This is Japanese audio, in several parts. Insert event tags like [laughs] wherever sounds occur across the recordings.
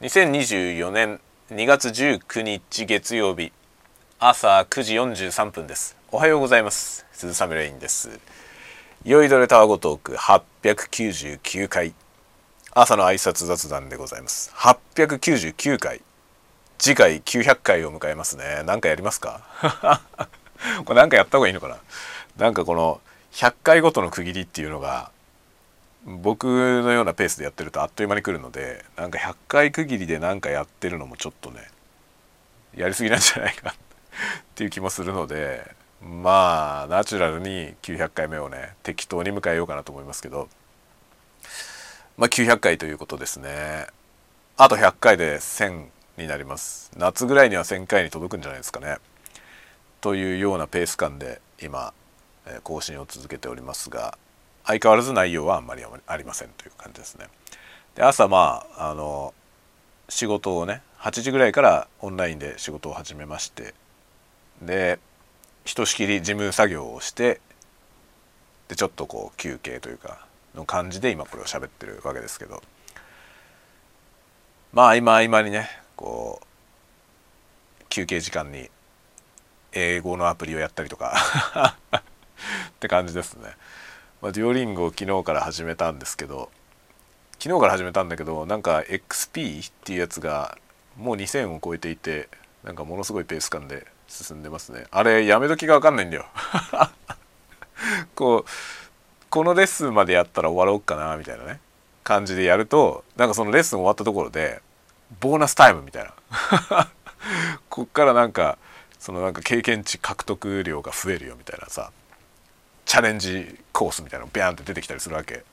2024年2月19日月曜日朝9時43分です。おはようございます。鈴雨レインです。酔いどれタワゴトーク899回朝の挨拶雑談でございます。899回次回900回を迎えますね。何かやりますか？[laughs] これ何かやった方がいいのかな？なんかこの100回ごとの区切りっていうのが僕のようなペースでやってるとあっという間に来るのでなんか100回区切りで何かやってるのもちょっとねやりすぎなんじゃないか [laughs] っていう気もするのでまあナチュラルに900回目をね適当に迎えようかなと思いますけどまあ900回ということですね。あと100回で1000になります。夏ぐらいには1000回に届くんじゃないですかね。というようなペース感で今更新を続けておりますが相変わらず内容はあんまりありませんという感じですね。で朝まああの仕事をね8時ぐらいからオンラインで仕事を始めましてでひとしきり事務作業をしてでちょっとこう休憩というかの感じで今これを喋ってるわけですけどまあ今合間にねこう休憩時間に英語のアプリをやったりとか [laughs] って感じですね。まあ、デュオリンゴを昨日から始めたんですけど昨日から始めたんだけどなんか XP っていうやつがもう2000を超えていてなんかものすごいペース感で進んでますね。あれやめ時が分かんないんだよ。[laughs] こうこのレッスンまでやったら終わろうかなみたいなね感じでやるとなんかそのレッスン終わったところでボーナスタイムみたいな。[laughs] こっからなんかそのなんか経験値獲得量が増えるよみたいなさチャレンジコースみたいなのビャンって出てきたりするわけ。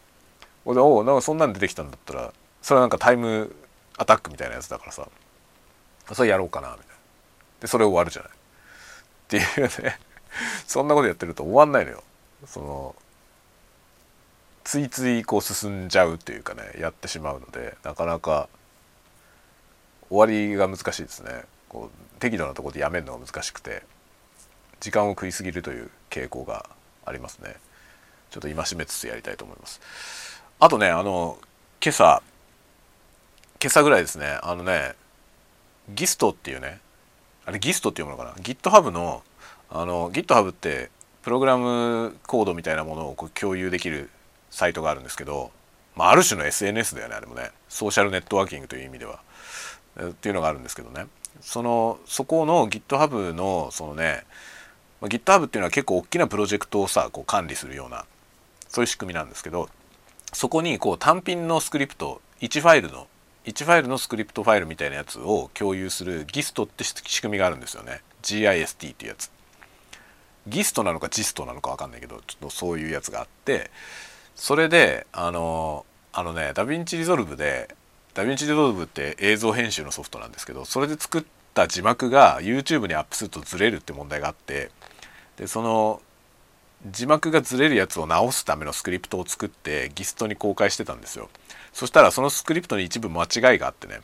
俺でおなんかそんなん出てきたんだったらそれはなんかタイムアタックみたいなやつだからさ。それやろうかなみたいな。でそれ終わるじゃない。っていうね。そんなことやってると終わんないのよ。そのついついこう進んじゃうっていうかねやってしまうのでなかなか終わりが難しいですね。こう適度なとこでやめるのが難しくて時間を食いすぎるという傾向がありますね。ちょっと戒めつつやりたいと思います。あとねあの今朝今朝ぐらいですねあのねギストっていうねあれギストっていうものかな？GitHub のあの GitHub ってプログラムコードみたいなものをこう共有できるサイトがあるんですけど、まあ、ある種の SNS だよねあれもね。ソーシャルネットワーキングという意味では。っていうのがあるんですけどね。そのそこの GitHub のそのねまあ、GitHub っていうのは結構大きなプロジェクトをさこう管理するようなそういう仕組みなんですけどそこにこう単品のスクリプト1ファイルの1ファイルのスクリプトファイルみたいなやつを共有する GIST って仕組みがあるんですよね。 Gist っていうやつ。GIST なのか GIST なのか分かんないけどちょっとそういうやつがあってそれであのあのね DaVinci Resolve で DaVinci Resolve って映像編集のソフトなんですけどそれで作った字幕が YouTube にアップするとずれるって問題があってでその字幕がずれるやつを直すためのスクリプトを作って Gist に公開してたんですよ。そしたらそのスクリプトに一部間違いがあってね、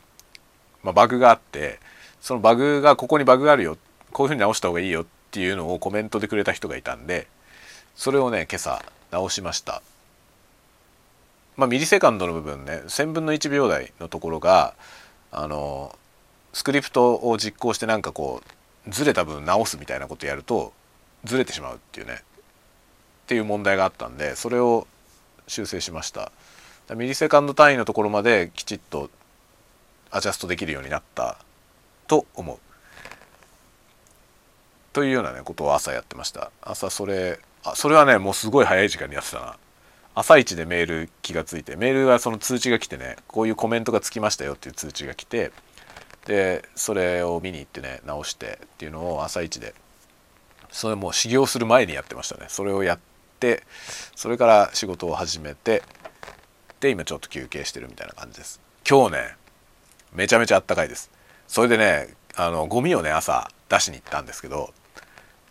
まあ、バグがあってそのバグがここにバグがあるよこういうふうに直した方がいいよっていうのをコメントでくれた人がいたんでそれをね今朝直しました。まあミリセカンドの部分ね1000分の1秒台のところがあのスクリプトを実行してなんかこうずれた分直すみたいなことやるとずれてしまうっていうね。っていう問題があったんでそれを修正しました。ミリセカンド単位のところまできちっとアジャストできるようになったと思う。というようなねことを朝やってました。朝それあそれはねもうすごい早い時間にやってたな。朝一でメール気がついてメールはその通知が来てねこういうコメントがつきましたよっていう通知が来てでそれを見に行ってね直してっていうのを朝一で。それもう修行する前にやってましたね。それをやってそれから仕事を始めてで今ちょっと休憩してるみたいな感じです。今日ねめちゃめちゃあったかいです。それでねあのゴミをね朝出しに行ったんですけど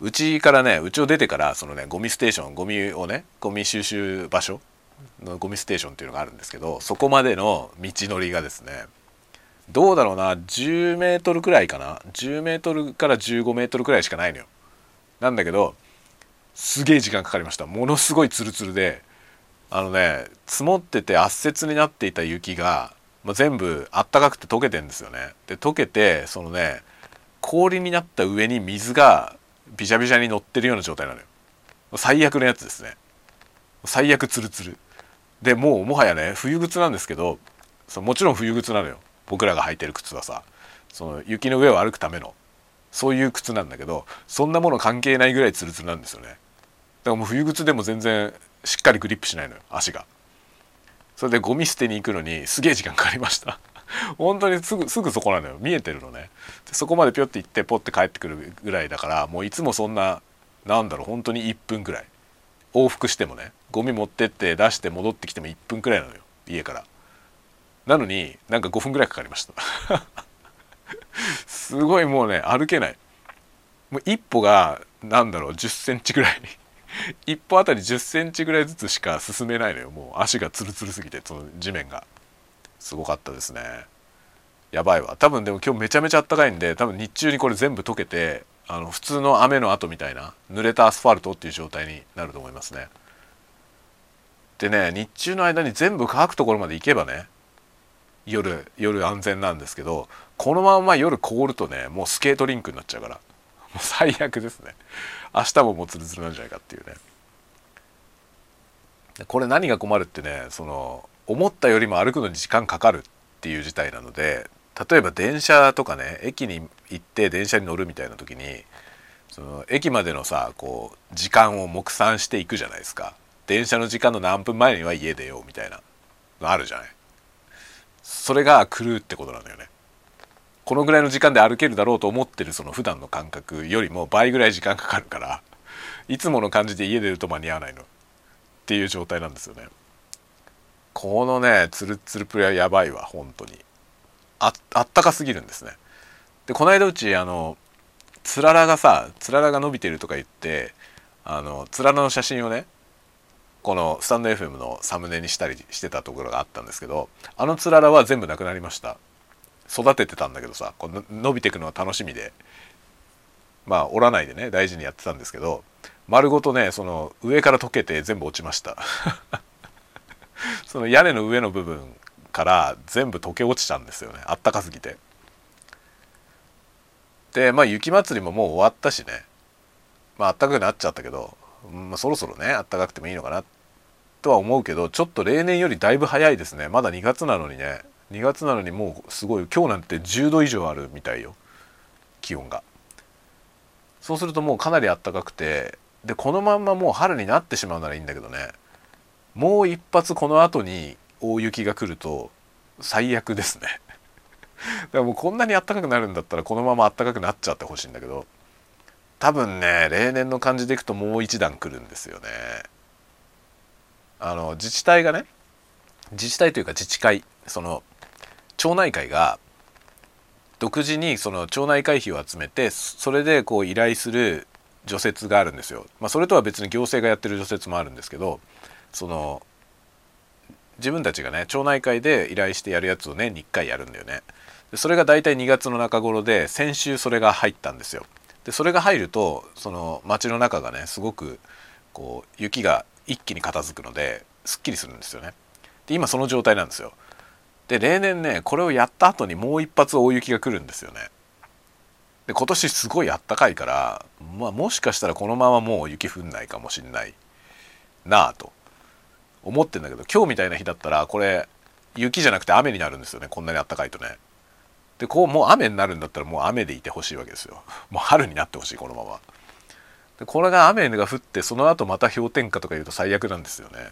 うちからねうちを出てからそのねゴミステーションゴミをねゴミ収集場所のゴミステーションっていうのがあるんですけどそこまでの道のりがですねどうだろうな。10メートルくらいかな。10メートルから15メートルくらいしかないのよ。なんだけどすげえ時間かかりました。ものすごいツルツルで。あのね積もってて圧雪になっていた雪がまあ、全部あったかくて溶けてんですよね。で溶けてそのね氷になった上に水がビシャビシャに乗ってるような状態なのよ。最悪のやつですね。最悪ツルツル。でもうもはやね冬靴なんですけどそもちろん冬靴なのよ。僕らが履いてる靴はさその雪の上を歩くためのそういう靴なんだけどそんなもの関係ないぐらいツルツルなんですよね。だからもう冬靴でも全然しっかりグリップしないのよ足が。それでゴミ捨てに行くのにすげえ時間かかりました。[laughs] 本当にすぐすぐそこなのよ。見えてるのね。そこまでピョって行ってポッて帰ってくるぐらいだからもういつもそんななんだろう本当に1分ぐらい。往復してもねゴミ持ってって出して戻ってきても1分くらいなのよ家から。なのになんか5分ぐらいかかりました。[laughs] すごいもうね歩けない。もう一歩がなんだろう1 0センチぐらい [laughs] 一歩あたり1 0センチぐらいずつしか進めないのよ。もう足がツルツルすぎてその地面が。すごかったですね。やばいわ。多分でも今日めちゃめちゃあったかいんで多分日中にこれ全部溶けてあの普通の雨の後みたいな濡れたアスファルトっていう状態になると思いますね。でね日中の間に全部乾くところまで行けばね夜夜安全なんですけどこのまま夜凍るとねもうスケートリンクになっちゃうからもう最悪ですね。明日ももうツルツルなんじゃないかっていうね。これ何が困るってねその思ったよりも歩くのに時間かかるっていう事態なので例えば電車とかね駅に行って電車に乗るみたいな時にその駅までのさこう時間を目算していくじゃないですか。電車の時間の何分前には家出ようみたいなのあるじゃない。それが狂うってことなんだよね。このぐらいの時間で歩けるだろうと思ってるその普段の感覚よりも倍ぐらい時間かかるからいつもの感じで家出ると間に合わないの。っていう状態なんですよね。このねツルツルプレはやばいわ本当に。ああったかすぎるんですね。でこの間うちあのつららがさつららが伸びてるとか言ってあのつららの写真をねこのスタンド FM のサムネにしたりしてたところがあったんですけどあのつららは全部なくなりました。育ててたんだけどさこの伸びていくのが楽しみでまあ折らないでね大事にやってたんですけど丸ごとねその上から溶けて全部落ちました。[laughs] その屋根の上の部分から全部溶け落ちたんですよねあったかすぎて。でまあ雪まつりももう終わったしね。まああったかくなっちゃったけど、まあ、そろそろねあったかくてもいいのかなっとは思うけどちょっと例年よりだいぶ早いですね。まだ2月なのにね。2月なのにもうすごい今日なんて10度以上あるみたいよ。気温が。そうするともうかなりあったかくてでこのまんまもう春になってしまうならいいんだけどね。もう一発この後に大雪が来ると最悪ですね。[laughs] だからもうこんなに暖かくなるんだったらこのまま暖かくなっちゃってほしいんだけど。多分ね例年の感じでいくともう一段来るんですよね。あの自治体がね自治体というか自治会その町内会が独自にその町内会費を集めてそれでこう依頼する除雪があるんですよ。まあ、それとは別に行政がやってる除雪もあるんですけどその自分たちがね町内会で依頼してやるやつを年に1回やるんだよね。でそれが大体2月の中頃で先週それが入ったんですよ。でそれが入るとその街の中がねすごくこう雪が一気に片付くのですっきりするんですよね。で今その状態なんですよ。で例年ねこれをやった後にもう一発大雪が来るんですよね。で今年すごいあったかいから、まあ、もしかしたらこのままもう雪降んないかもしんないなあと思ってんだけど今日みたいな日だったらこれ雪じゃなくて雨になるんですよねこんなにあったかいとね。でこうもう雨になるんだったらもう雨でいてほしいわけですよ。もう春になってほしいこのまま。でこれが雨が降ってその後また氷点下とか言うと最悪なんですよね。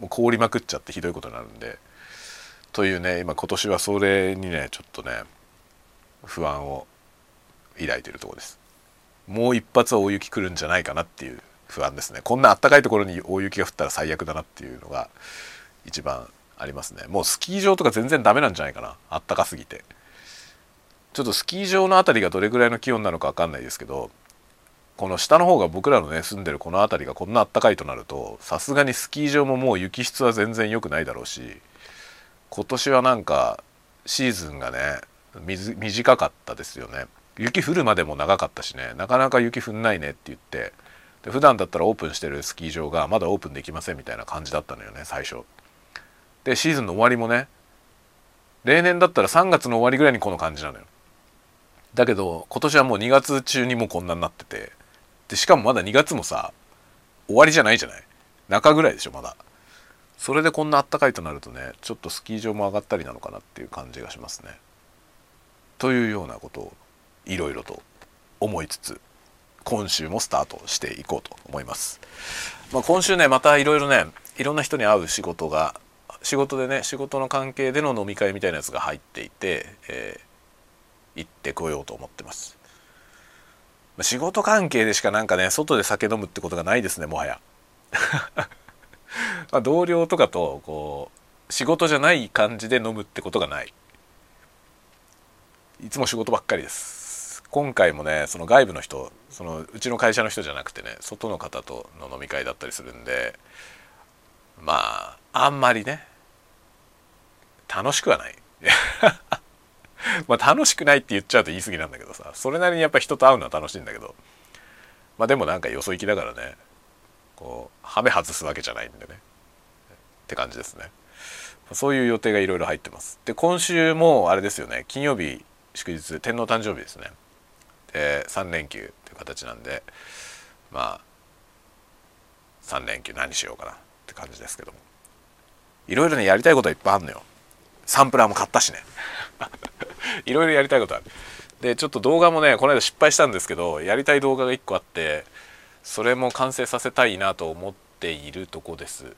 もう凍りまくっちゃってひどいことになるんで。というね今今年はそれにねちょっとね不安を抱いているところです。もう一発は大雪来るんじゃないかなっていう不安ですね。こんなあったかいところに大雪が降ったら最悪だなっていうのが一番ありますね。もうスキー場とか全然ダメなんじゃないかな。あったかすぎて。ちょっとスキー場の辺りがどれぐらいの気温なのか分かんないですけどこの下の方が僕らのね住んでるこの辺りがこんなあったかいとなるとさすがにスキー場ももう雪質は全然良くないだろうし今年はなんかシーズンがね短かったですよね。雪降るまでも長かったしねなかなか雪降んないねって言ってで普段だったらオープンしてるスキー場がまだオープンできませんみたいな感じだったのよね最初。でシーズンの終わりもね例年だったら3月の終わりぐらいにこの感じなのよ。だけど今年はもう2月中にもうこんなになっててでしかもまだ2月もさ終わりじゃないじゃない？中ぐらいでしょまだ。それでこんなあったかいとなるとねちょっとスキー場も上がったりなのかなっていう感じがしますね。というようなことをいろいろと思いつつ今週もスタートしていこうと思います、まあ、今週ねまたいろいろねいろんな人に会う仕事が仕事でね仕事の関係での飲み会みたいなやつが入っていて、えー、行ってこようと思ってます。仕事関係でしかなんかね外で酒飲むってことがないですねもはや。[laughs] ま同僚とかとこう仕事じゃない感じで飲むってことがない。いつも仕事ばっかりです。今回もねその外部の人そのうちの会社の人じゃなくてね外の方との飲み会だったりするんでまああんまりね楽しくはない。[laughs] まあ楽しくないって言っちゃうと言い過ぎなんだけどさそれなりにやっぱ人と会うのは楽しいんだけど。まあでもなんかよそ行きだからね。こうはめ外すわけじゃないんでね。って感じですね。そういう予定がいろいろ入ってます。で今週もあれですよね。金曜日祝日天皇誕生日ですね。で3連休という形なんでまあ3連休何しようかな。って感じですけども。いろいろねやりたいことはいっぱいあるのよ。サンプラーも買ったしね。[laughs] いろいろやりたいことある。でちょっと動画もねこの間失敗したんですけどやりたい動画が1個あってそれも完成させたいなと思っているとこです。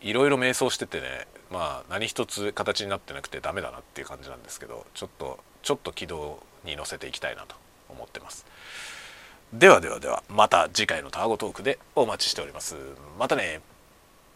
いろいろ迷走しててねまあ何一つ形になってなくてダメだなっていう感じなんですけどちょっとちょっと軌道に乗せていきたいなと。思ってます。ではではではまた次回のタワゴトークでお待ちしております。またね